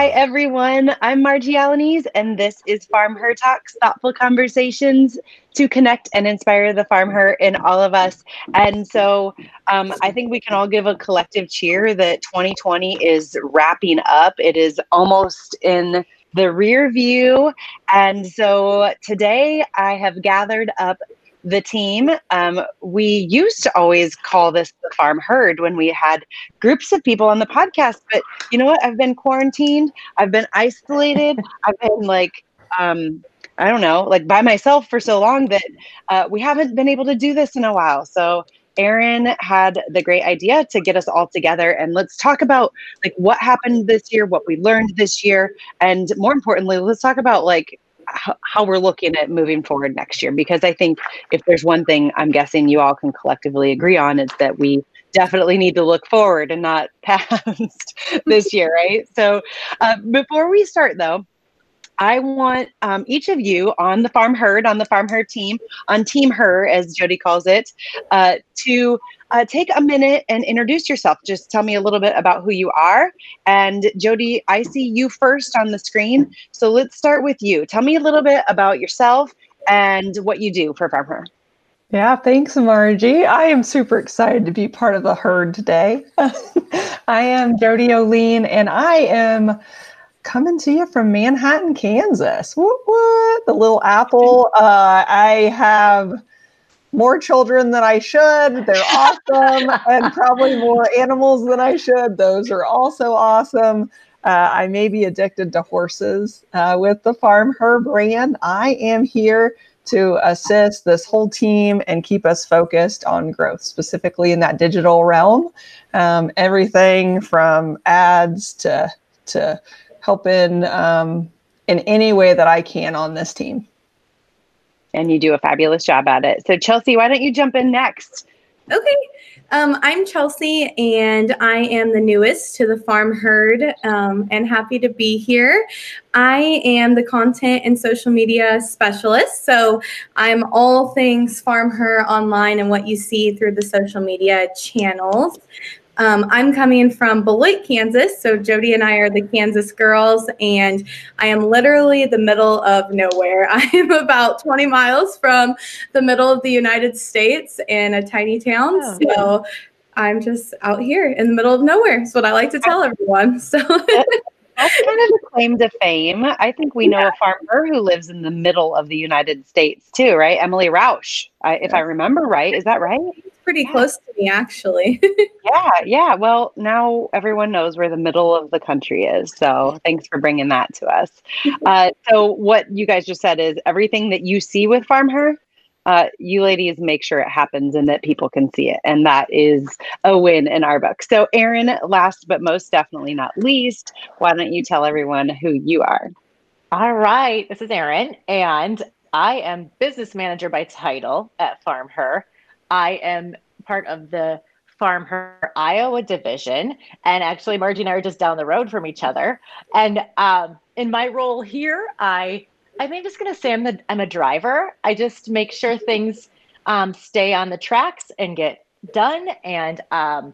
Hi, everyone. I'm Margie Alaniz, and this is Farm Her Talks thoughtful conversations to connect and inspire the farm her in all of us. And so um, I think we can all give a collective cheer that 2020 is wrapping up. It is almost in the rear view. And so today I have gathered up the team. Um, we used to always call this the farm herd when we had groups of people on the podcast. But you know what? I've been quarantined. I've been isolated. I've been like, um, I don't know, like by myself for so long that uh, we haven't been able to do this in a while. So Aaron had the great idea to get us all together and let's talk about like what happened this year, what we learned this year, and more importantly, let's talk about like how we're looking at moving forward next year because i think if there's one thing i'm guessing you all can collectively agree on it's that we definitely need to look forward and not past this year right? So uh, before we start though I want um, each of you on the Farm Herd, on the Farm Herd team, on Team Her, as Jody calls it, uh, to uh, take a minute and introduce yourself. Just tell me a little bit about who you are. And Jody, I see you first on the screen. So let's start with you. Tell me a little bit about yourself and what you do for Farm Her. Yeah, thanks, Margie. I am super excited to be part of the herd today. I am Jody Oline, and I am coming to you from Manhattan, Kansas. What? The little apple. Uh, I have more children than I should. They're awesome, and probably more animals than I should. Those are also awesome. Uh, I may be addicted to horses uh, with the Farm Her brand. I am here to assist this whole team and keep us focused on growth, specifically in that digital realm. Um, everything from ads to to helping um, in any way that I can on this team. And you do a fabulous job at it. So Chelsea, why don't you jump in next? Okay. Um, I'm Chelsea, and I am the newest to the Farm Herd, um, and happy to be here. I am the content and social media specialist, so I'm all things Farm Her online and what you see through the social media channels. Um, I'm coming from Beloit, Kansas. So Jody and I are the Kansas girls, and I am literally the middle of nowhere. I am about 20 miles from the middle of the United States in a tiny town. Oh, so I'm just out here in the middle of nowhere. Is what I like to tell everyone. So that's kind of a claim to fame. I think we know yeah. a farmer who lives in the middle of the United States too, right? Emily Rausch, I, if I remember right. Is that right? It's pretty yeah. close to me, actually. yeah, yeah. Well, now everyone knows where the middle of the country is. So thanks for bringing that to us. Uh, so what you guys just said is everything that you see with Farm Her uh, you ladies make sure it happens and that people can see it. And that is a win in our book. So, Aaron, last but most definitely not least, why don't you tell everyone who you are? All right. This is Aaron, and I am business manager by title at Farm Her. I am part of the Farm Her Iowa division. And actually, Margie and I are just down the road from each other. And um, in my role here, I I'm just gonna say I'm the I'm a driver. I just make sure things um, stay on the tracks and get done. And um,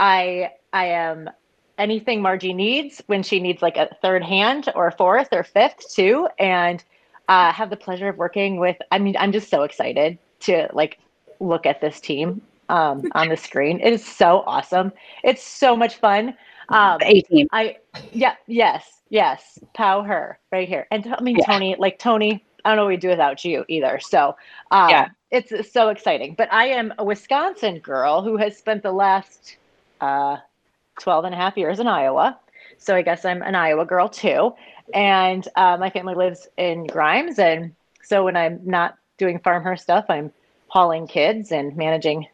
I I am anything Margie needs when she needs like a third hand or fourth or fifth too. And uh, have the pleasure of working with. I mean, I'm just so excited to like look at this team um, on the screen. It is so awesome. It's so much fun. Um, A team. I yeah yes Yes, pow her right here. And I mean, yeah. Tony, like Tony, I don't know what we do without you either. So, um, yeah, it's so exciting. But I am a Wisconsin girl who has spent the last uh, 12 and a half years in Iowa. So I guess I'm an Iowa girl too. And uh, my family lives in Grimes. And so when I'm not doing farm her stuff, I'm hauling kids and managing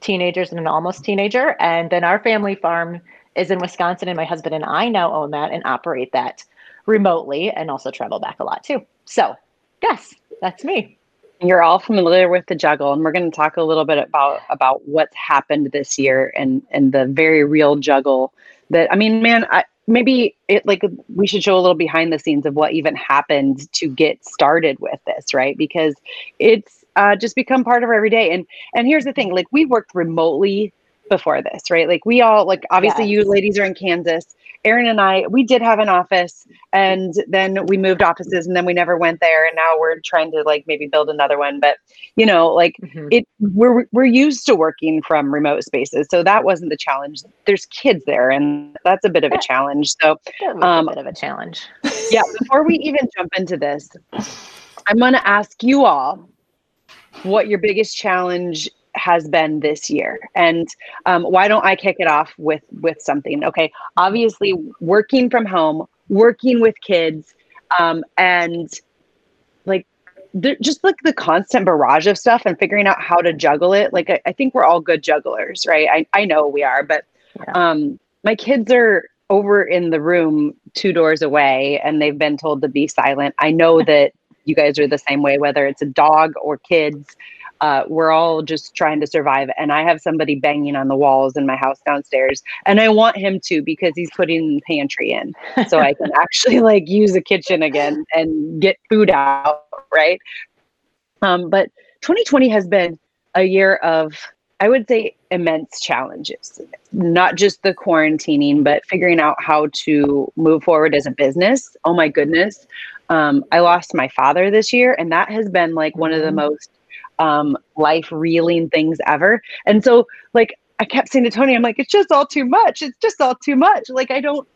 teenagers and an almost teenager. And then our family farm is in Wisconsin, and my husband and I now own that and operate that remotely and also travel back a lot too. So, yes, that's me. You're all familiar with the juggle, and we're going to talk a little bit about about what's happened this year and and the very real juggle that I mean, man, I, maybe it like we should show a little behind the scenes of what even happened to get started with this, right? Because it's uh, just become part of our everyday. And and here's the thing: like we worked remotely before this, right? Like we all like obviously yes. you ladies are in Kansas Aaron and I, we did have an office and then we moved offices and then we never went there. And now we're trying to like maybe build another one. But you know, like mm-hmm. it we're we're used to working from remote spaces. So that wasn't the challenge. There's kids there and that's a bit of a challenge. So um, a bit of a challenge. yeah, before we even jump into this, I'm gonna ask you all what your biggest challenge has been this year. And um, why don't i kick it off with with something okay? Obviously working from home working with kids um, and like just like the constant barrage of stuff and figuring out how to juggle it. Like i, I think we're all good jugglers right? I, I know we are but yeah. um, my kids are over in the room two doors away and they've been told to be silent. I know that you guys are the same way whether it's a dog or kids uh, we're all just trying to survive. And I have somebody banging on the walls in my house downstairs, and I want him to because he's putting the pantry in, so I can actually like use the kitchen again and get food out. Right. Um, but 2020 has been a year of I would say immense challenges, not just the quarantining, but figuring out how to move forward as a business. Oh my goodness. Um, I lost my father this year, and that has been like one of the mm-hmm. most um, life reeling things ever. And so, like, I kept saying to Tony, I'm like, it's just all too much. It's just all too much. Like, I don't,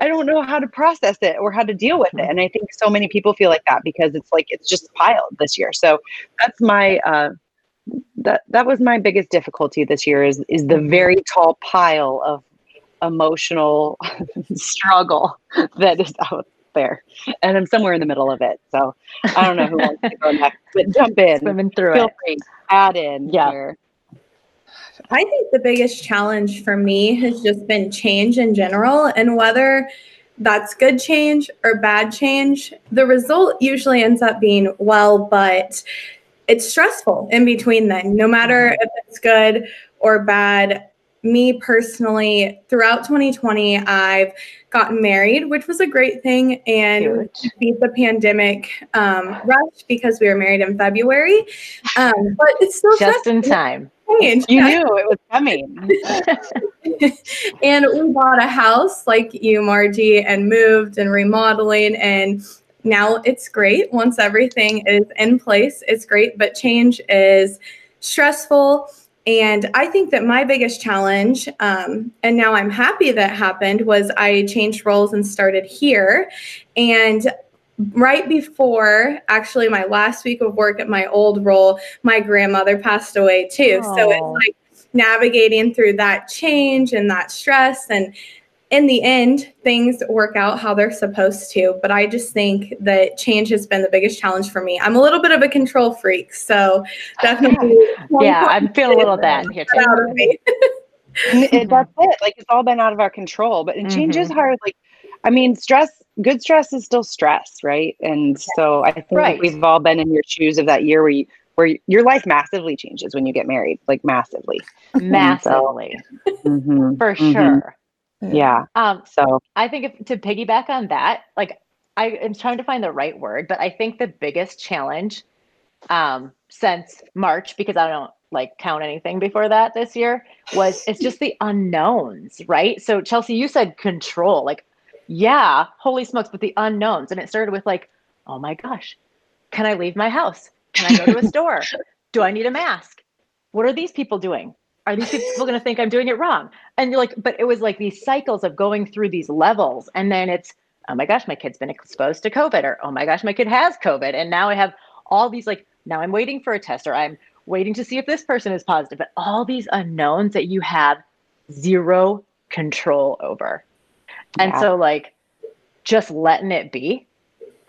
I don't know how to process it or how to deal with it. And I think so many people feel like that because it's like it's just piled this year. So that's my uh, that that was my biggest difficulty this year is is the very tall pile of emotional struggle that is out there, and I'm somewhere in the middle of it. So I don't know who wants to go next, but jump in, swimming through Feel it. Free, add in, yeah. Here. I think the biggest challenge for me has just been change in general, and whether that's good change or bad change, the result usually ends up being well, but it's stressful in between then, no matter mm-hmm. if it's good or bad me personally, throughout 2020, I've gotten married, which was a great thing, and beat the pandemic um, rush because we were married in February. Um, but it's still just in time. You yeah. knew it was coming. and we bought a house like you, Margie, and moved and remodeling and now it's great once everything is in place it's great but change is stressful and I think that my biggest challenge, um, and now I'm happy that happened, was I changed roles and started here. And right before actually my last week of work at my old role, my grandmother passed away too. Aww. So it's like navigating through that change and that stress and in the end, things work out how they're supposed to. But I just think that change has been the biggest challenge for me. I'm a little bit of a control freak, so definitely. yeah, I'm feeling a little bad here too. it, that's it. Like it's all been out of our control. But and change mm-hmm. is hard. Like, I mean, stress. Good stress is still stress, right? And so I think right. we've all been in your shoes of that year where you, where your life massively changes when you get married, like massively, massively, so, mm-hmm, for mm-hmm. sure. Yeah. Um, so I think if, to piggyback on that, like I am trying to find the right word, but I think the biggest challenge um, since March, because I don't like count anything before that this year, was it's just the unknowns, right? So Chelsea, you said control, like, yeah, holy smokes, but the unknowns. And it started with like, oh my gosh, can I leave my house? Can I go to a store? Do I need a mask? What are these people doing? Are these people going to think I'm doing it wrong? And you're like, but it was like these cycles of going through these levels. And then it's, oh my gosh, my kid's been exposed to COVID, or oh my gosh, my kid has COVID. And now I have all these like, now I'm waiting for a test, or I'm waiting to see if this person is positive. But all these unknowns that you have zero control over. Yeah. And so, like, just letting it be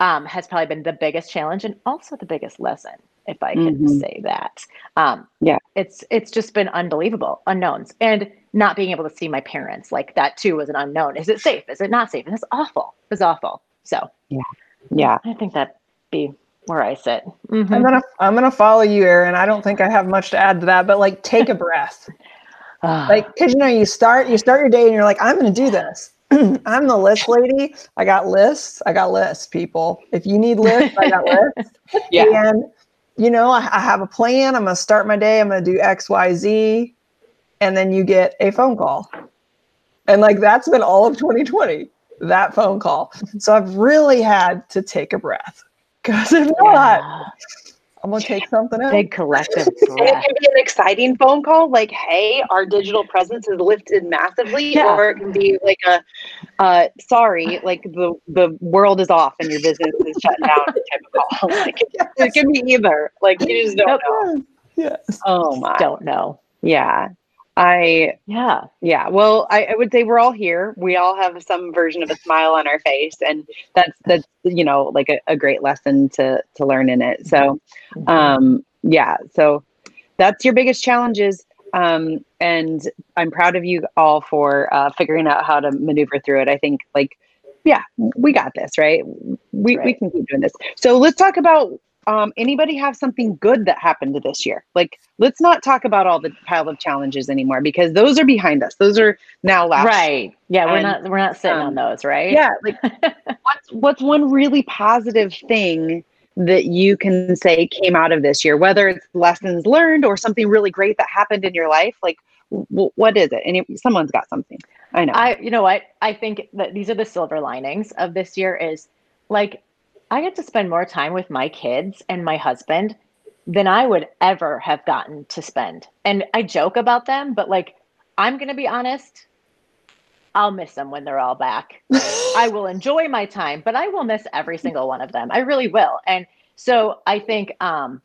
um, has probably been the biggest challenge and also the biggest lesson if I can mm-hmm. say that. Um, yeah, it's it's just been unbelievable unknowns and not being able to see my parents like that too was an unknown. Is it safe? Is it not safe? And it's awful. It's awful. So yeah, yeah, I think that be where I sit. Mm-hmm. I'm gonna I'm gonna follow you, Aaron. I don't think I have much to add to that, but like take a breath. like because you know you start you start your day and you're like I'm gonna do this. I'm the list lady. I got lists. I got lists, people. If you need lists, I got lists. yeah. And you know, I, I have a plan. I'm going to start my day. I'm going to do X, Y, Z. And then you get a phone call. And like that's been all of 2020, that phone call. So I've really had to take a breath. Because if not, Yeah. I'm gonna take something else. Big collective And it can be an exciting phone call, like, "Hey, our digital presence is lifted massively," Yeah. or it can be like a, uh, "Sorry, like the the world is off and your business is shut down" type of call. Like, it, it can be either. Like, you just don't Nope. know. Yes. Oh my, Don't know. yeah. I Yeah. yeah. Well, I, I would say we're all here. We all have some version of a smile on our face, and that's that's you know like a, a great lesson to to learn in it. So Mhm. um yeah so that's your biggest challenges um and i'm proud of you all for uh figuring out how to maneuver through it i think like yeah we got this right we, we can keep doing this so let's talk about um anybody have something good that happened this year? Like let's not talk about all the pile of challenges anymore because those are behind us. Those are now last. Right. Yeah, we're And, not we're not sitting um, on those, right? yeah like what's what's one really positive thing that you can say came out of this year? Whether it's lessons learned or something really great that happened in your life like w- what is it? And it, someone's got something. I know. I you know what? I think that these are the silver linings of this year is like I get to spend more time with my kids and my husband than I would ever have gotten to spend. And I joke about them, but like I'm going to be honest, I'll miss them when they're all back. I will enjoy my time, but I will miss every single one of them. I really will. And so I think um,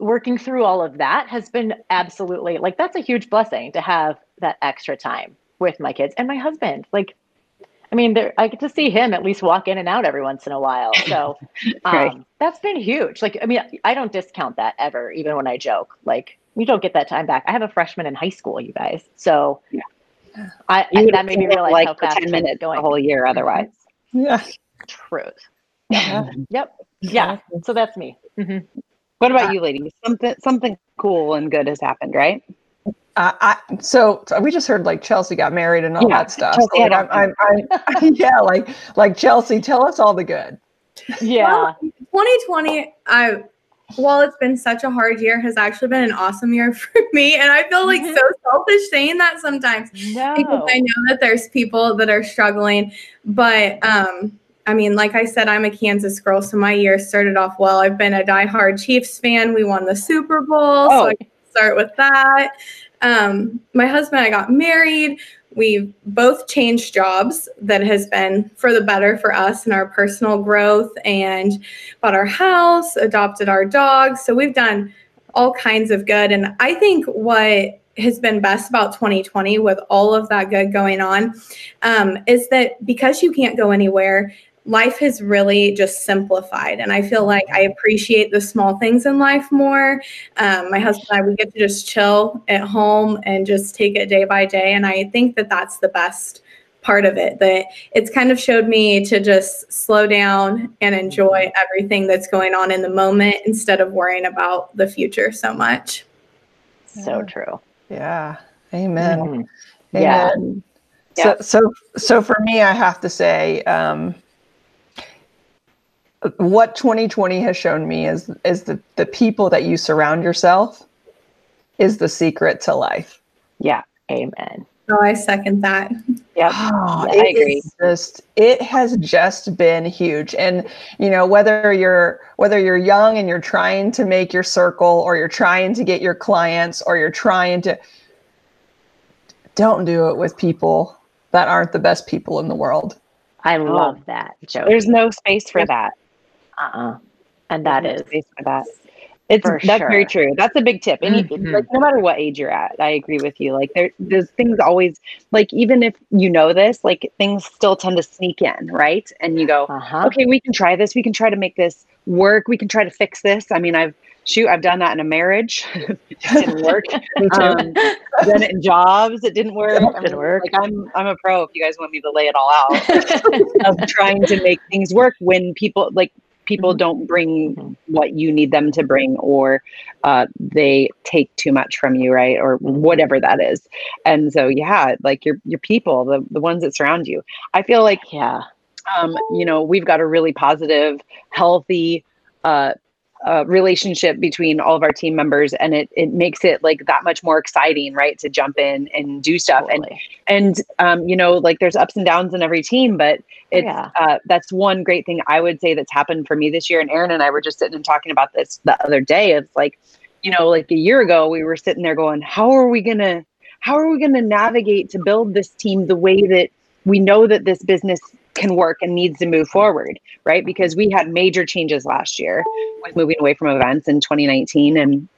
working through all of that has been absolutely like that's a huge blessing to have that extra time with my kids and my husband. Like, I mean, there, I get to see him at least walk in and out every once in a while. So um, Right. that's been huge. Like, I mean, I don't discount that ever, even when I joke. Like, you don't get that time back. I have a freshman in high school, you guys. So Yeah. I, you I would that made me have realize like how for fast 10 time's minutes going. the whole year otherwise yeah. Truth. Yeah. Yep. Yeah. So that's me. hmm what about you ladies something something cool and good has happened right Uh, I, so, so we just heard like Chelsea got married and all Yeah, that stuff. Chelsea So, like, had I'm, I'm, I'm, yeah, like like Chelsea, tell us all the good. Yeah. 2020, I while it's been such a hard year, has actually been an awesome year for me. And I feel like so selfish saying that sometimes no. because I know that there's people that are struggling. But um, I mean, like I said, I'm a Kansas girl, so my year started off well. I've been a diehard Chiefs fan. We won the Super Bowl, Oh. so I can start with that. Um, my husband and I got married. We've both changed jobs that has been for the better for us and our personal growth and bought our house, adopted our dog. So we've done all kinds of good. And I think what has been best about 2020 with all of that good going on um, is that because you can't go anywhere, life has really just simplified. And I feel like I appreciate the small things in life more. Um, my husband and I, we get to just chill at home and just take it day by day. And I think that that's the best part of it that it's kind of showed me to just slow down and enjoy everything that's going on in the moment instead of worrying about the future so much. So true. Yeah. Amen. Mhm. Yeah. Amen. Yeah. So, so, so for me, I have to say, um, what 2020 has shown me is is the the people that you surround yourself is the secret to life. yeah Amen. So I second that. yep Oh, Yeah, I agree. Just it has just been huge, and you know whether you're whether you're young and you're trying to make your circle, or you're trying to get your clients, or you're trying to don't do it with people that aren't the best people in the world. I oh. love that joke. there's no space for that uh-uh. And that There's is that. It's For that's very true. That's a big tip. And Mhm. like no matter what age you're at i agree with you. Like there there's things always like even if you know this like things still tend to sneak in right? And you go uh-huh. okay we can try this. We can try to make this work. We can try to fix this. I mean i've shoot i've done that in a marriage. It didn't work. Um, done it in jobs. It didn't work. I Didn't mean, work. like i'm i'm a pro if you guys want me to lay it all out of trying to make things work when people like people Mhm. don't bring Mhm. what you need them to bring or uh, they take too much from you right or whatever that is and so yeah like your your people the, the ones that surround you i feel like yeah. um, you know we've got a really positive healthy uh, uh, relationship between all of our team members and it it makes it like that much more exciting right to jump in and do stuff Totally. and and um, you know like there's ups and downs in every team but it's Yeah. uh, that's one great thing i would say that's happened for me this year and aaron and i were just sitting and talking about this the other day it's like you know like a year ago we were sitting there going how are we gonna how are we gonna navigate to build this team the way that we know that this business can work and needs to move forward right because we had major changes last year with moving away from events in 2019 and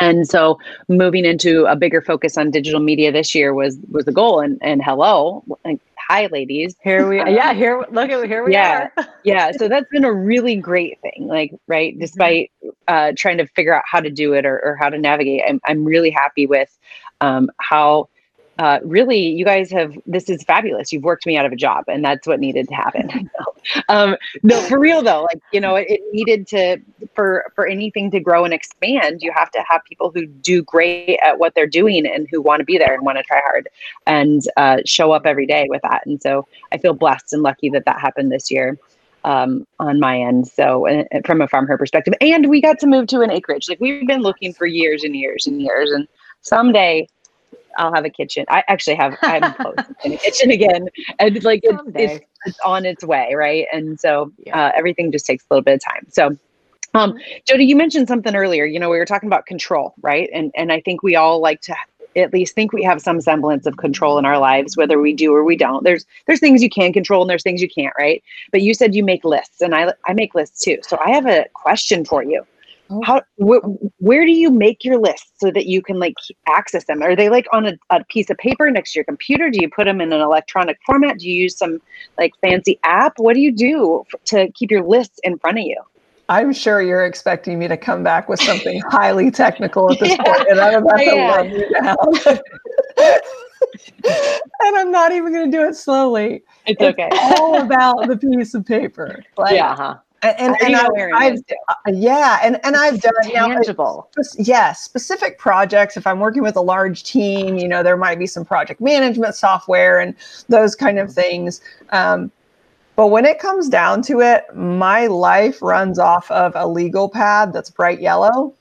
and so moving into a bigger focus on digital media this year was was the goal and and hello like, hi ladies Here we are yeah, here look at here we Yeah. are. yeah so that's been a really great thing like right despite uh, trying to figure out how to do it or, or how to navigate I'm, I'm really happy with um, how uh, really you guys have this is fabulous you've worked me out of a job and that's what needed to happen um, no for real though like you know it, it needed to for for anything to grow and expand you have to have people who do great at what they're doing and who want to be there and want to try hard and uh, show up every day with that and so i feel blessed and lucky that that happened this year um, on my end. So, uh, from a farm her perspective, and we got to move to an acreage. Like we've been looking for years and years and years, and someday I'll have a kitchen. I actually have. I'm close in a kitchen again, and like it's, it's it's on its way, right? And so Yeah. uh, everything just takes a little bit of time. So. Um, Jody, you mentioned something earlier. You know, we were talking about control, right? And and I think we all like to at least think we have some semblance of control in our lives, whether we do or we don't. There's there's things you can control and there's things you can't, right? But you said you make lists, and I I make lists too. So I have a question for you. Oh. How wh- where do you make your lists so that you can like access them? Are they like on a, a piece of paper next to your computer? Do you put them in an electronic format? Do you use some like fancy app? What do you do f- to keep your lists in front of you? I'm sure you're expecting me to come back with something highly technical at this Yeah, point, and I'm about I to run you down. and I'm not even going to do it slowly. It's It's all about the piece of paper. Like, Yeah. Uh-huh. And and, and I've, I've, uh, yeah, and and I've done you know, Tangible. Yeah, specific projects. If I'm working with a large team, you know, there might be some project management software and those kind of things. Um, but when it comes down to it, my life runs off of a legal pad that's bright yellow.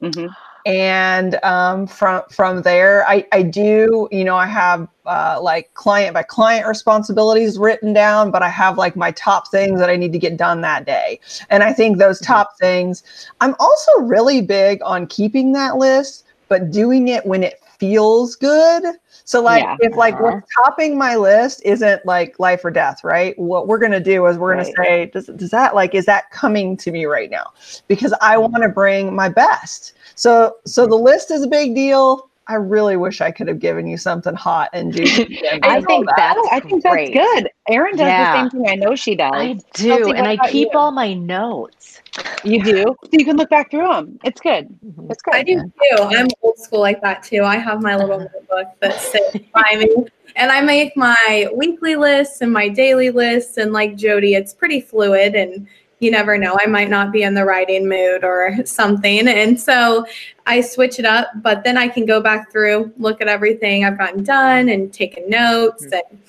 Mhm. And um, from from there, I, I do, you know, I have uh, like client by client responsibilities written down, but I have like my top things that I need to get done that day. And I think those top things, I'm also really big on keeping that list, but doing it when it feels good. So like Yeah. if like Uh-huh. what's topping my list isn't like life or death, right? What we're gonna do is we're Right. gonna say, does does that like is that coming to me right now? Because I Mm-hmm. want to bring my best. So so the list is a big deal. I really wish I could have given you something hot and juicy. and I think that. that's I think great. that's good. Erin does Yeah. the same thing. I know she does. I do, Chelsea, and I keep you? all my notes. You do, so you can look back through them. It's good. Mhm. It's good. I do too. I'm old school like that too. I have my little notebook that sits by me, and I make my weekly lists and my daily lists. And like Jody, it's pretty fluid, and you never know. I might not be in the writing mood or something, and so I switch it up. But then I can go back through, look at everything I've gotten done, and taking notes. Mm-hmm. And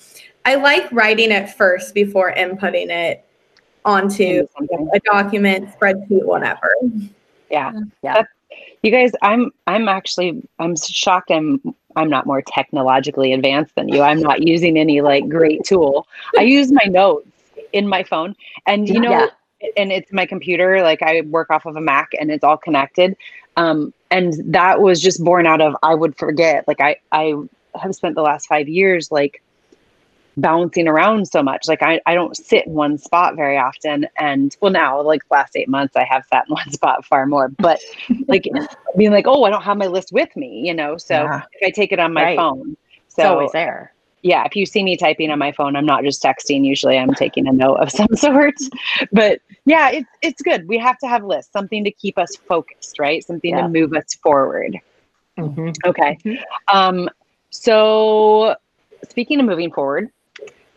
I like writing it first before inputting it onto Something. a document, spreadsheet, whatever. Yeah. Yeah. That's- you guys, I'm I'm actually I'm shocked I'm I'm not more technologically advanced than you. I'm not using any like great tool. I use my notes in my phone and you know Yeah. And it's my computer like I work off of a Mac and it's all connected. Um and that was just born out of I would forget. Like I I have spent the last 5 years like bouncing around so much. Like I, I don't sit in one spot very often. And well, now like last eight months, I have sat in one spot far more, but like being like, oh, I don't have my list with me, you know? So Yeah. if I take it on my Right. phone, It's so always there. Yeah, if you see me typing on my phone, I'm not just texting. Usually I'm taking a note of some sort, but yeah, it's, it's good. We have to have lists, something to keep us focused, right? Something Yeah. to move us forward. Mhm. Okay. Mhm. Um, so speaking of moving forward,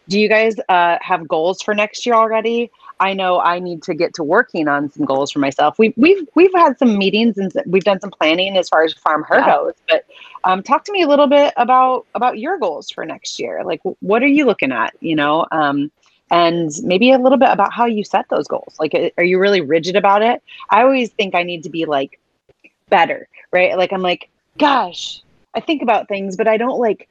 do you guys uh, have goals for next year already? I know I need to get to working on some goals for myself. We, we've we've had some meetings and we've done some planning as far as Farm Her Yeah. goes. But um, talk to me a little bit about about your goals for next year. Like, what are you looking at? You know, um, and maybe a little bit about how you set those goals. Like, are you really rigid about it? I always think I need to be like better, right? Like, I'm like, gosh, I think about things, but I don't like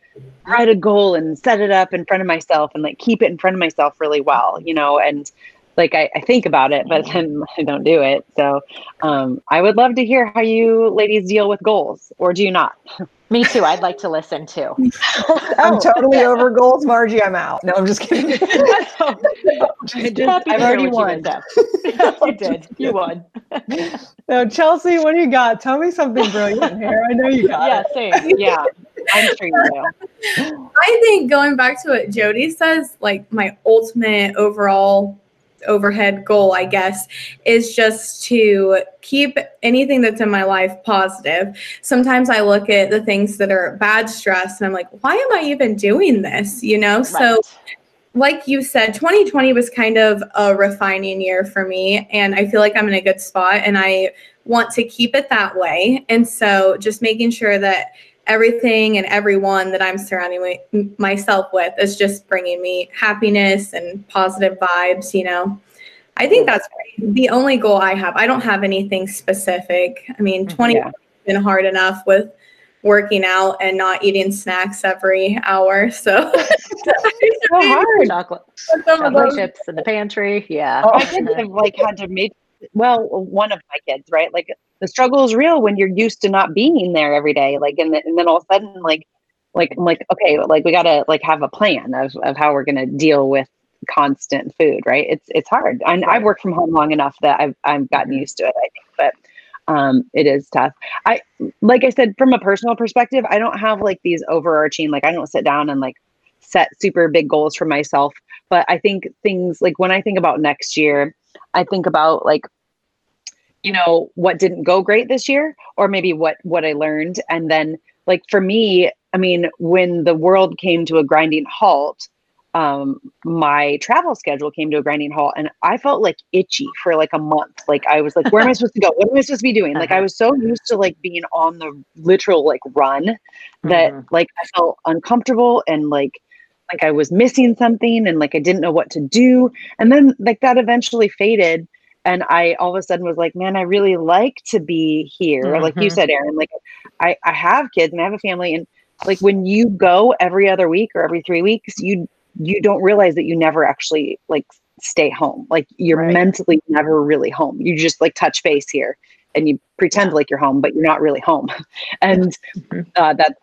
write a goal and set it up in front of myself and like keep it in front of myself really well, you know, and like I, I think about it, but then I don't do it. So um, I would love to hear how you ladies deal with goals, or do you not? Me too. I'd like to listen too. I'm totally over goals, Margie. I'm out. No, I'm just kidding. I've already won. you did. You won. no, Chelsea, what do you got? Tell me something brilliant here. I know you got yeah, it. same. Yeah, I'm sure you do. I think going back to what Jody says, like my ultimate overall overhead goal, I guess, is just to keep anything that's in my life positive. Sometimes I look at the things that are bad stress and I'm like, why am I even doing this? You know? Right. So like you said, 2020 was kind of a refining year for me. And I feel like I'm in a good spot and I want to keep it that way. And so just making sure that everything and everyone that I'm surrounding myself with is just bringing me happiness and positive vibes, you know. I think that's great. The only goal I have, I don't have anything specific. I mean, mm-hmm. 20 yeah. been hard enough with working out and not eating snacks every hour. So it's so hard. Chocolate, chocolate chips in the pantry. Yeah. Oh, my kids have like had to make well, one of my kids, right? Like the struggle is real when you're used to not being there every day. Like, and, and then all of a sudden, like, like, I'm like, okay, like we gotta like have a plan of, of how we're gonna deal with constant food, right? It's it's hard. And right. I've worked from home long enough that I've I've gotten mm-hmm. used to it, I think. But um it is tough. I like I said, from a personal perspective, I don't have like these overarching, like I don't sit down and like set super big goals for myself. But I think things like when I think about next year, I think about like you know what didn't go great this year or maybe what what i learned and then like for me i mean when the world came to a grinding halt um, my travel schedule came to a grinding halt and I felt like itchy for like a month. Like I was like, where am I supposed to go? What am I supposed to be doing? Like I uh-huh. was so used to like being on the literal like run that mm-hmm. like I felt uncomfortable and like like I was missing something and like I didn't know what to do. And then like that eventually faded and I all of a sudden was like, man, I really like to be here. Mm-hmm. Like you mm-hmm. said, Aaron, like I, I have kids and I have a family. And like when you go every other week or every three weeks, you you don't realize that you never actually like stay home. Like you're right. mentally never really home. You just like touch base here and you pretend like you're home, but you're not really home. and mm-hmm. uh, that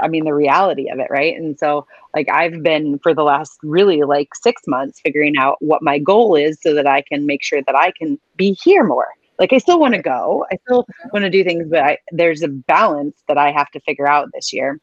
I mean, the reality of it, right? And so, like, I've been for the last really like six months figuring out what my goal is so that I can make sure that I can be here more. Like, I still want to go, I still want to do things, but I, there's a balance that I have to figure out this year.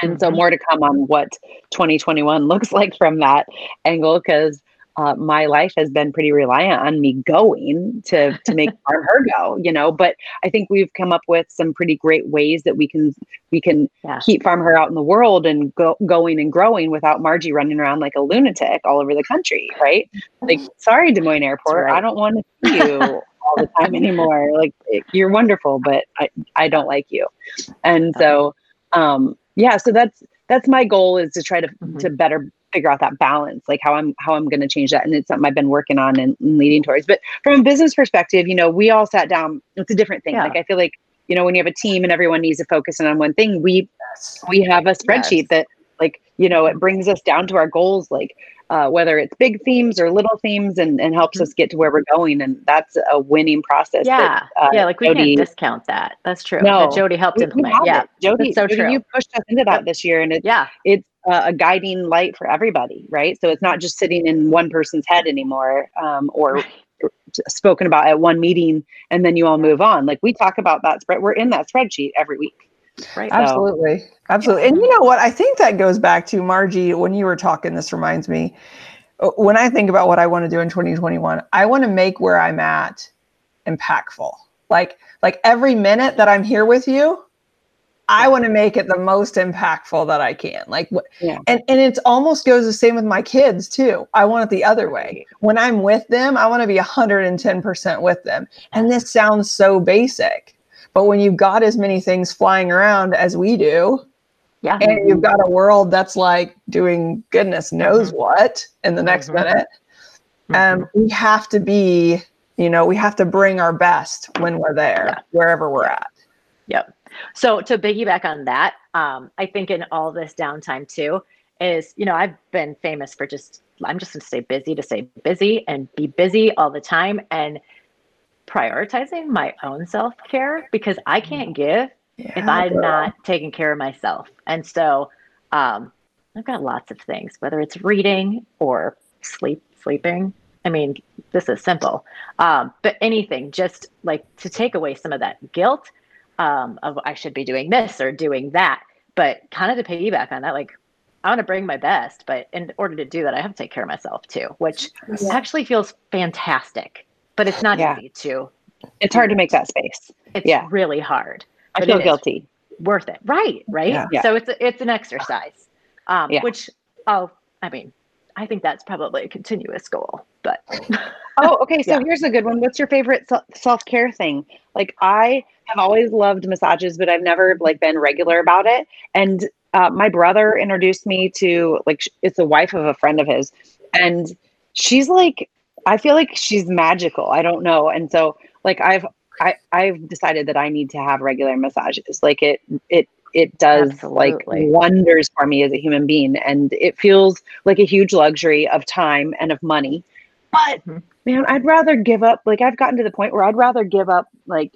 And so, mm-hmm. more to come on what 2021 looks like from that angle because uh, my life has been pretty reliant on me going to to make farm her go you know but i think we've come up with some pretty great ways that we can we can yeah. keep farm her out in the world and go going and growing without margie running around like a lunatic all over the country right like sorry des moines airport right. i don't want to see you all the time anymore like you're wonderful but i i don't like you and so um yeah so that's that's my goal is to try to mm-hmm. to better figure out that balance, like how I'm how I'm going to change that. And it's something I've been working on and, and, leading towards. But from a business perspective, you know, we all sat down. It's a different thing. Yeah. Like I feel like you know when you have a team and everyone needs to focus in on one thing, we yes. we have a spreadsheet yes. that like you know it brings us down to our goals like uh, whether it's big themes or little themes and, and helps mm-hmm. us get to where we're going and that's a winning process yeah that, uh, yeah like we jody, can't discount that that's true no that jody helped implement yeah jody so jody, true. you pushed us into that this year and it's yeah it's uh, a guiding light for everybody, right? So it's not just sitting in one person's head anymore um, or spoken about at one meeting and then you all move on. Like we talk about that spread, we're in that spreadsheet every week. Right. Absolutely. So, Absolutely. And you know what? I think that goes back to Margie, when you were talking, this reminds me uh, when I think about what I want to do in 2021, I want to make where I'm at impactful. Like, like every minute that I'm here with you, I want to make it the most impactful that I can. Like, yeah. and and it almost goes the same with my kids too. I want it the other way. When I'm with them, I want to be 110% with them. And this sounds so basic, but when you've got as many things flying around as we do, Yeah. and you've got a world that's like doing goodness knows Mhm. what in the next Mhm. minute um, we have to be you know we have to bring our best when we're there Yeah. wherever we're at Yep. So to piggyback on that, um, I think in all this downtime too is, you know, I've been famous for just, I'm just going to stay busy to stay busy and be busy all the time and prioritizing my own self care because I can't give if I'm girl. not taking care of myself. And so um, I've got lots of things, whether it's reading or sleep, sleeping. I mean, this is simple, um, but anything just like to take away some of that guilt um, of I should be doing this or doing that. But kind of to piggyback on that, like I want to bring my best, but in order to do that, I have to take care of myself too, which Yeah. actually feels fantastic. But it's not Yeah. easy to. It's hard to make that space. It's Yeah. really hard. I feel guilty. worth it right right Yeah. So it's a, it's an exercise um which oh i mean i think that's probably a continuous goal but Oh, okay. So Yeah. here's a good one. What's your favorite self care thing? Like I have always loved massages, but I've never like been regular about it. And uh, my brother introduced me to like it's the wife of a friend of his, and she's like, I feel like she's magical. I don't know. And so like I've I I've decided that I need to have regular massages. Like it it it does like wonders for me as a human being, and it feels like a huge luxury of time and of money. But Mhm. man, I'd rather give up. Like I've gotten to the point where I'd rather give up. Like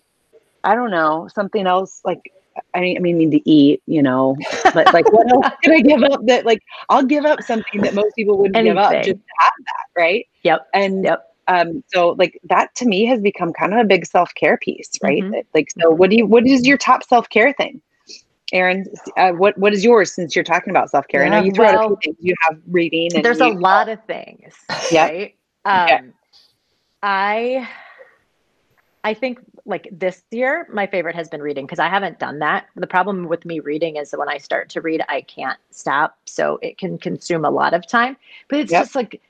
I don't know something else. Like I mean, I mean, need to eat. You know, but like what else can I give up? That like I'll give up something that most people wouldn't give up just to have that, right? yep And yep um, so like that to me has become kind of a big self care piece, right? Mhm. Like, so what do you? What is your top self care thing? Aaron, uh, what what is yours since you're talking about self care? I know Yeah, you threw out a few things. You have reading, and there's a you- lot of things Yeah. right um Yeah. i i think like this year my favorite has been reading because i haven't done that the problem with me reading is that when i start to read i can't stop so it can consume a lot of time but it's Yep. just like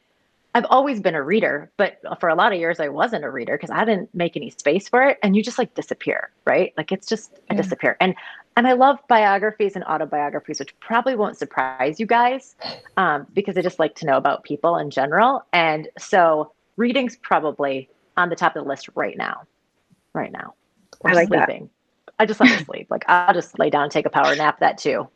i've always been a reader but for a lot of years i wasn't a reader because i didn't make any space for it and you just like disappear right like it's just i disappear and and i love biographies and autobiographies which probably won't surprise you guys um, because I just like to know about people in general. And so reading's probably on the top of the list right now. Right now. Or I like that. I just like to sleep. Like I'll just lay down and take a power nap that too.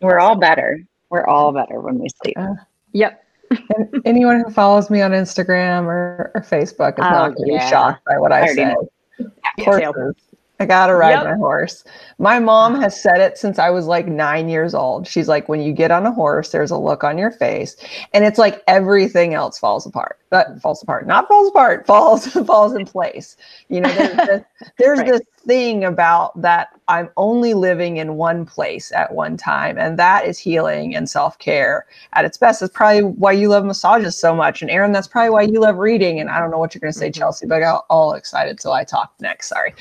we're all better. We're all better when we sleep. Uh, Yep. and anyone who follows me on Instagram or, or Facebook is Oh, not going to be shocked by what I I, say. Horses. I gotta ride Yep. my horse. My mom has said it since I was like nine years old. She's like, when you get on a horse, there's a look on your face, and it's like everything else falls apart. That falls apart, not falls apart, falls falls in place. You know, there's this, there's Right. this thing about that I'm only living in one place at one time, and that is healing and self care at its best. That's probably why you love massages so much, and Aaron, that's probably why you love reading. And I don't know what you're going to say, Mhm. Chelsea, but I got all excited, so I talked next. Sorry.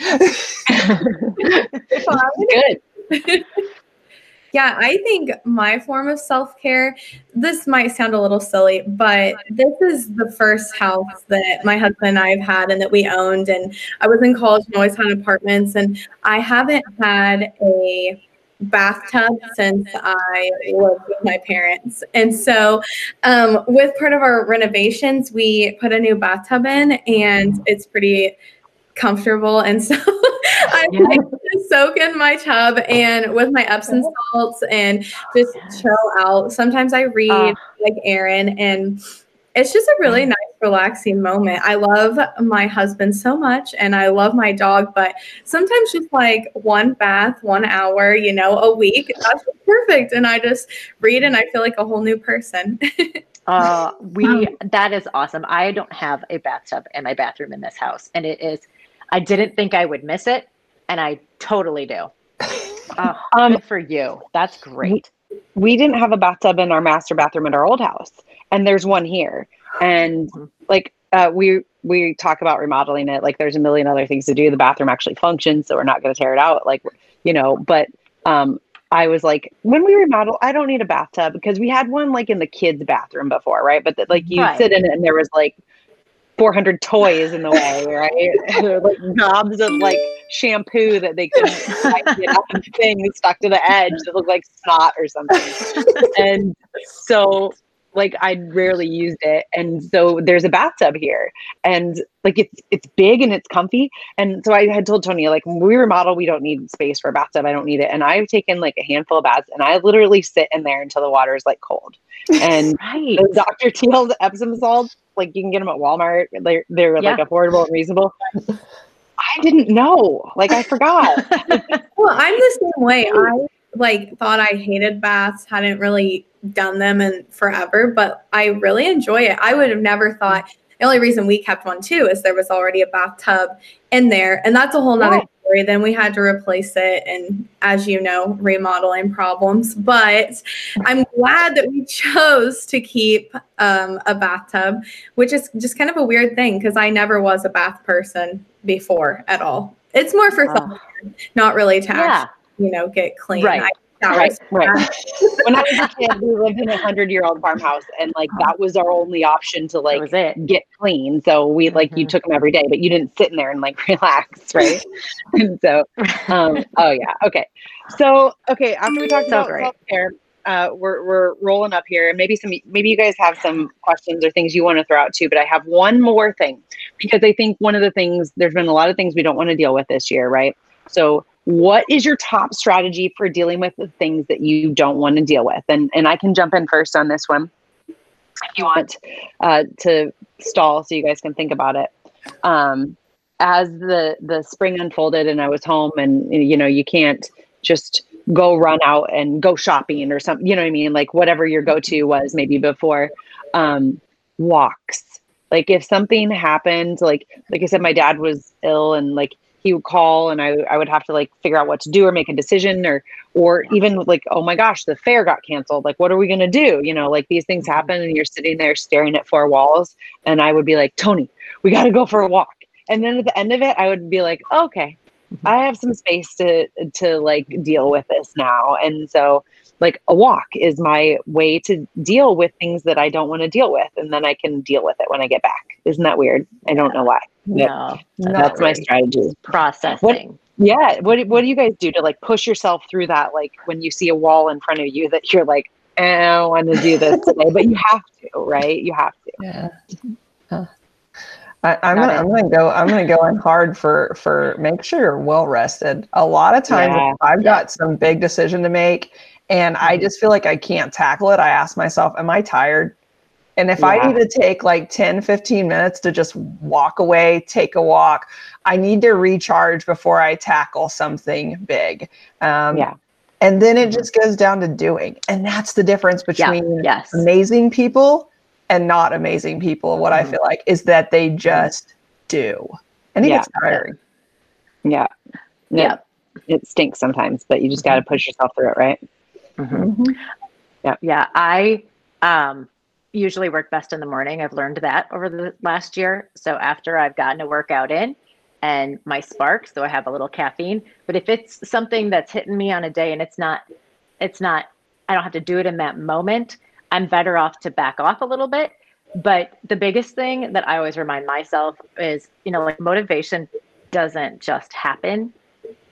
Good. Yeah, I think my form of self care, this might sound a little silly, but this is the first house that my husband and I have had and that we owned. And I was in college and always had apartments, and I haven't had a bathtub since I lived with my parents. And so, um, with part of our renovations, we put a new bathtub in, and it's pretty comfortable. And so I like to soak in my tub and with my Epsom salts and just chill out. Sometimes I read Ah. like Aaron and it's just a really nice relaxing moment. I love my husband so much and I love my dog, but sometimes just like one bath, one hour, you know, a week, that's perfect. And I just read and I feel like a whole new person. Uh, we that is awesome. I don't have a bathtub in my bathroom in this house, and it is. I didn't think I would miss it, and I totally do. Oh, Um, good for you. That's great. we didn't have a bathtub in our master bathroom at our old house and there's one here and Mhm. like uh, we we talk about remodeling it like there's a million other things to do the bathroom actually functions so we're not going to tear it out like you know but um i was like when we remodel i don't need a bathtub because we had one like in the kids bathroom before right but that like you Right. sit in it and there was like 400 toys in the way right like knobs of like shampoo that they couldn't get the thing stuck to the edge that looked like snot or something. and so like I rarely used it. And so there's a bathtub here and like it's it's big and it's comfy. And so I had told Tony, like when we remodel, we don't need space for a bathtub. I don't need it. And I've taken like a handful of baths and I literally sit in there until the water is like cold. And Right. the Dr. Teal's Epsom salts, like you can get them at Walmart. They're they're like affordable and reasonable. I didn't know. Like I forgot. Well, I'm the same way. I like thought I hated baths, hadn't really done them in forever, but I really enjoy it. I would have never thought the only reason we kept one too is there was already a bathtub in there. And that's a whole nother Yeah. story. Then we had to replace it and as you know, remodeling problems. But I'm glad that we chose to keep um, a bathtub, which is just kind of a weird thing because I never was a bath person before at all. It's more for Oh. fun, not really to yeah. you know, get clean. Right. I shower right, right. When I was a kid, we lived in a hundred year old farmhouse and like that was our only option to like was it. get clean. So we like you Mhm. took them every day, but you didn't sit in there and like relax, right? and so, um, oh yeah, okay. So okay, after we talked So about great. self care, uh, we're we're rolling up here, and maybe some maybe you guys have some questions or things you want to throw out too. But I have one more thing because I think one of the things there's been a lot of things we don't want to deal with this year, right? So what is your top strategy for dealing with the things that you don't want to deal with? And and I can jump in first on this one if you want uh, to stall so you guys can think about it. Um, as the the spring unfolded and I was home and you know you can't just go run out and go shopping or something you know what I mean like whatever your go-to was maybe before um walks like if something happened like like I said my dad was ill and like he would call and I, I would have to like figure out what to do or make a decision or or even like oh my gosh the fair got canceled. Like what are we going to do? You know like these things mm-hmm. happen and you're sitting there staring at four walls and I would be like Tony we got to go for a walk. And then at the end of it i would be like okay mm-hmm. i have some space to to like deal with this now. And so like a walk is my way to deal with things that i don't want to deal with and then i can deal with it when i get back isn't that weird i don't know why Yep. No. No. that's my weird. strategy Processing. yeah what, what do you guys do to like push yourself through that like when you see a wall in front of you that you're like eh, i don't want to do this today but you have to right you have to Yeah. Huh. I, I'm gonna, I'm gonna go. I'm gonna go in hard for for make sure you're well rested. A lot of times, Yeah. if I've got some big decision to make, and I just feel like I can't tackle it. I ask myself, "Am I tired?" And if I need to take like 10, 15 minutes to just walk away, take a walk, I need to recharge before I tackle something big. Um, Yeah. And then it just goes down to doing. And that's the difference Yeah. between Yes. amazing people and not amazing people. What I Mhm. feel like is that they just do. And it Yeah. gets tiring. yeah Yeah. it stinks sometimes but you just got to push yourself through it right Mhm. Yeah, I um, usually work best in the morning. I've learned that over the last year. So after I've gotten a workout in and my spark, so I have a little caffeine. But if it's something that's hitting me on a day and it's not, it's not, I don't have to do it in that moment. I'm better off to back off a little bit. But the biggest thing that I always remind myself is, you know, like motivation doesn't just happen.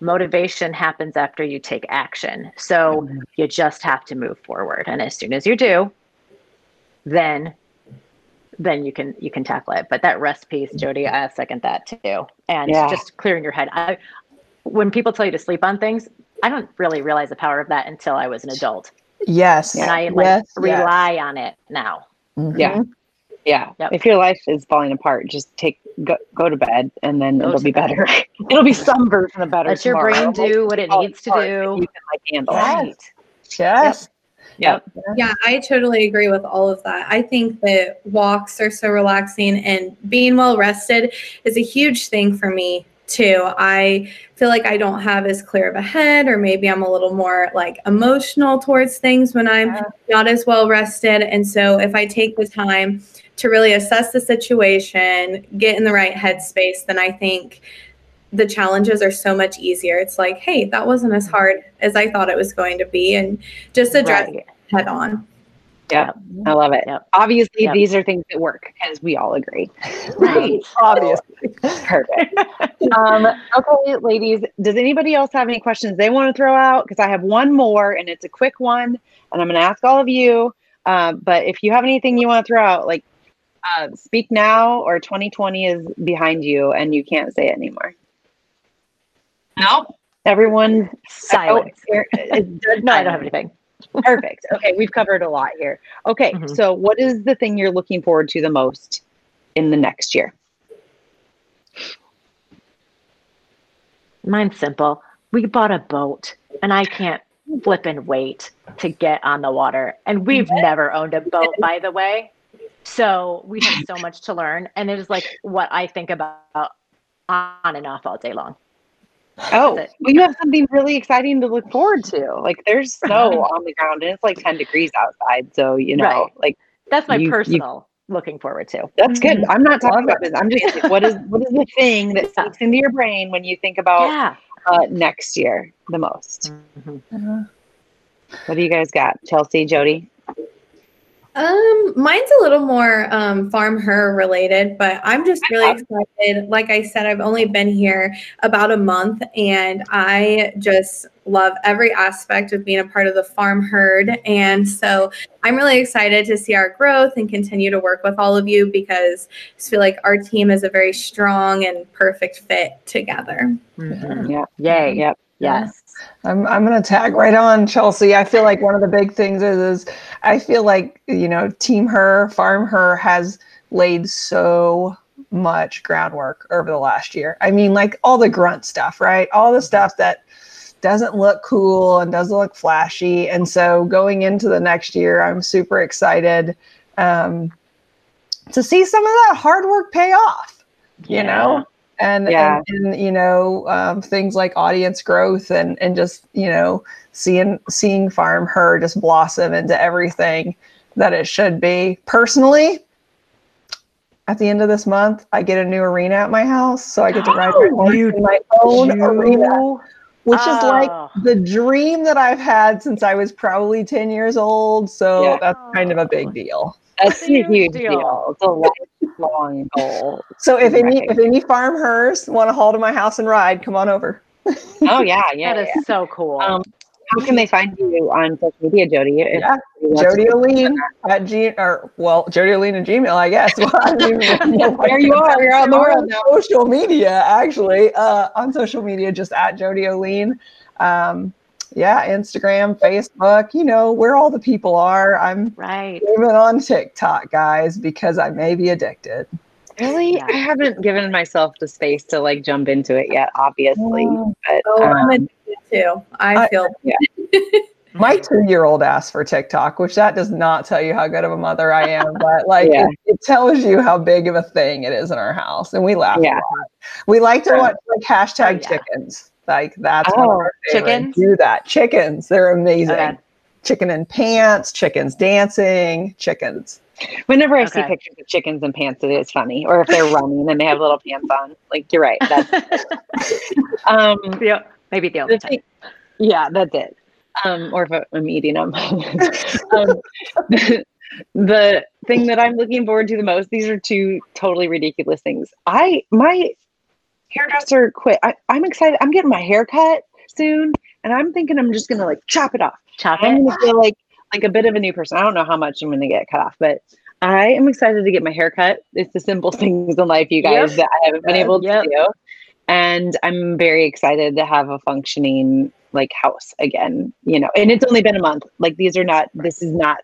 Motivation happens after you take action. So you just have to move forward. And as soon as you do, then then you can you can tackle it. But that rest piece, Jody, I second that too. And Yeah. just clearing your head. I when people tell you to sleep on things, I don't really realize the power of that until I was an adult. Yes. And I like yes, yes. rely on it now. Mhm. Yeah. Yeah. Yep. If your life is falling apart, just take go, go to bed and then Go it'll be bed. better. it'll be some version of better. Let your brain do what it needs to do. but You can like handle it. Yes. Yes. Yep. Yeah, I totally agree with all of that. I think that walks are so relaxing and being well rested is a huge thing for me too. I feel like I don't have as clear of a head, or maybe I'm a little more like emotional towards things when I'm Yeah. not as well rested. And so if I take the time to really assess the situation, get in the right headspace, then I think the challenges are so much easier. It's like, hey, that wasn't as hard as I thought it was going to be, and just address Right. head on. Yeah, I love it. Yep. Obviously, Yep. these are things that work because we all agree. Right. Obviously. Perfect. um, okay, ladies, does anybody else have any questions they want to throw out? Because I have one more and it's a quick one, and I'm going to ask all of you. Uh, but if you have anything you want to throw out, like uh, speak now or 2020 is behind you and you can't say it anymore. Nope. Everyone Silence. Oh, here- it's dead No, I don't have anything. Perfect. Okay, we've covered a lot here. Okay, Mhm. so what is the thing you're looking forward to the most in the next year? Mine's simple. We bought a boat, and I can't flip and wait to get on the water. And we've never owned a boat, by the way. So we have so much to learn. And it is like what I think about on and off all day long. Oh, That's well, you have something really exciting to look forward to. Like there's snow on the ground and it's like 10 degrees outside. So, you know, Right. like That's my You- you- personal looking forward to. that's good. I'm not talking about this. I'm just like, what is what is the thing that Yeah. sneaks into your brain when you think about Yeah. uh, next year the most? Mhm. What do you guys got? Chelsea, Jody? Um, mine's a little more um, FarmHer related, but I'm just really excited. Like I said, I've only been here about a month, and I just love every aspect of being a part of the farm herd. And so I'm really excited to see our growth and continue to work with all of you because I just feel like our team is a very strong and perfect fit together. Mhm. Yeah. Yay. Yep. Yes. I'm I'm gonna tag right on Chelsea. I feel like one of the big things is, is I feel like you know Team Her, FarmHer has laid so much groundwork over the last year. I mean, like all the grunt stuff, right? All the stuff that doesn't look cool and doesn't look flashy. And so going into the next year, I'm super excited um, to see some of that hard work pay off. You know, and, Yeah. and, and you know um, things like audience growth and and just you know seeing seeing FarmHer just blossom into everything that it should be personally at the end of this month i get a new arena at my house so i get to ride my You my own arena which is like Oh. the dream that i've had since i was probably 10 years old so Yeah. that's kind of a big deal That's a Huge huge deal. deal. It's a lifelong goal. so if any if any FarmHers want to haul to my house and ride come on over Oh yeah, yeah. That yeah. is so cool. Um, how can they find you on social media, Jody? If Yeah, you want to- Jody Aline at G or well, Jody Aline at Gmail, I guess. Well, I don't even know what There you are. You're on the On world now. Social media, actually, uh, on social media, just at Jody Aline. Um, yeah, Instagram, Facebook. You know where all the people are. I'm right. even on TikTok, guys, because I may be addicted. Really, Yeah. I haven't given myself the space to like jump into it yet. Obviously, Oh. but Oh, I'm um, addicted too. I I- feel My two-year-old asked for TikTok, which that does not tell you how good of a mother I am, but like Yeah. it, it tells you how big of a thing it is in our house, and we laugh. Yeah. a lot. We like to watch like hashtag Oh, yeah. chickens. Like that's one Oh, our chickens? Do that. Chickens, they're amazing. Okay. Chicken in pants, chickens dancing, chickens. whenever I see pictures of chickens in pants, it is funny. Or if they're running and they have little pants on, like you're right. That's um, Yeah, maybe the other time. thing, yeah, that's it. Um, or if I'm eating them. um, the thing that I'm looking forward to the most, these are two totally ridiculous things. I my hairdresser quit. I, I'm excited. I'm getting my hair cut soon, and I'm thinking I'm just gonna like chop it off. Chop I'm it. gonna feel like like a bit of a new person. I don't know how much I'm gonna get cut off, but I am excited to get my hair cut. It's the simple things in life, you guys, Yep. that I haven't been able to Yep. do. And I'm very excited to have a functioning like house again, you know. And it's only been a month. Like these are not this is not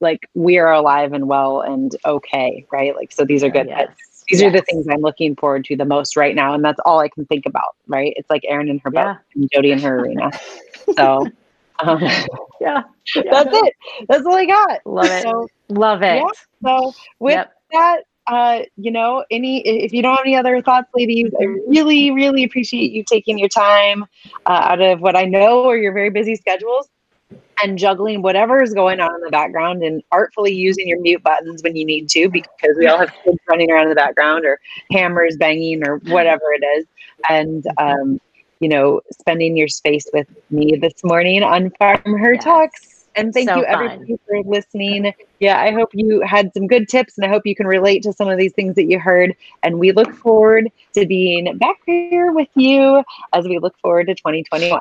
like we are alive and well and okay, right? Like so these are good. Yes. These are the things I'm looking forward to the most right now. And that's all I can think about, right? It's like Erin and her boat Yeah. and Jody in her arena. So um, Yeah. that's it. That's all I got. Love it. So, Love it. Yeah. so with Yep. that, uh, you know, any if you don't have any other thoughts, ladies, I really, really appreciate you taking your time uh, out of what I know are your very busy schedules and juggling whatever is going on in the background and artfully using your mute buttons when you need to because we all have kids running around in the background or hammers banging or whatever it is and um, you know spending your space with me this morning on FarmHer Yes. talks And thank So you fun. for listening. Yeah, I hope you had some good tips and I hope you can relate to some of these things that you heard. And we look forward to being back here with you as we look forward to 2021.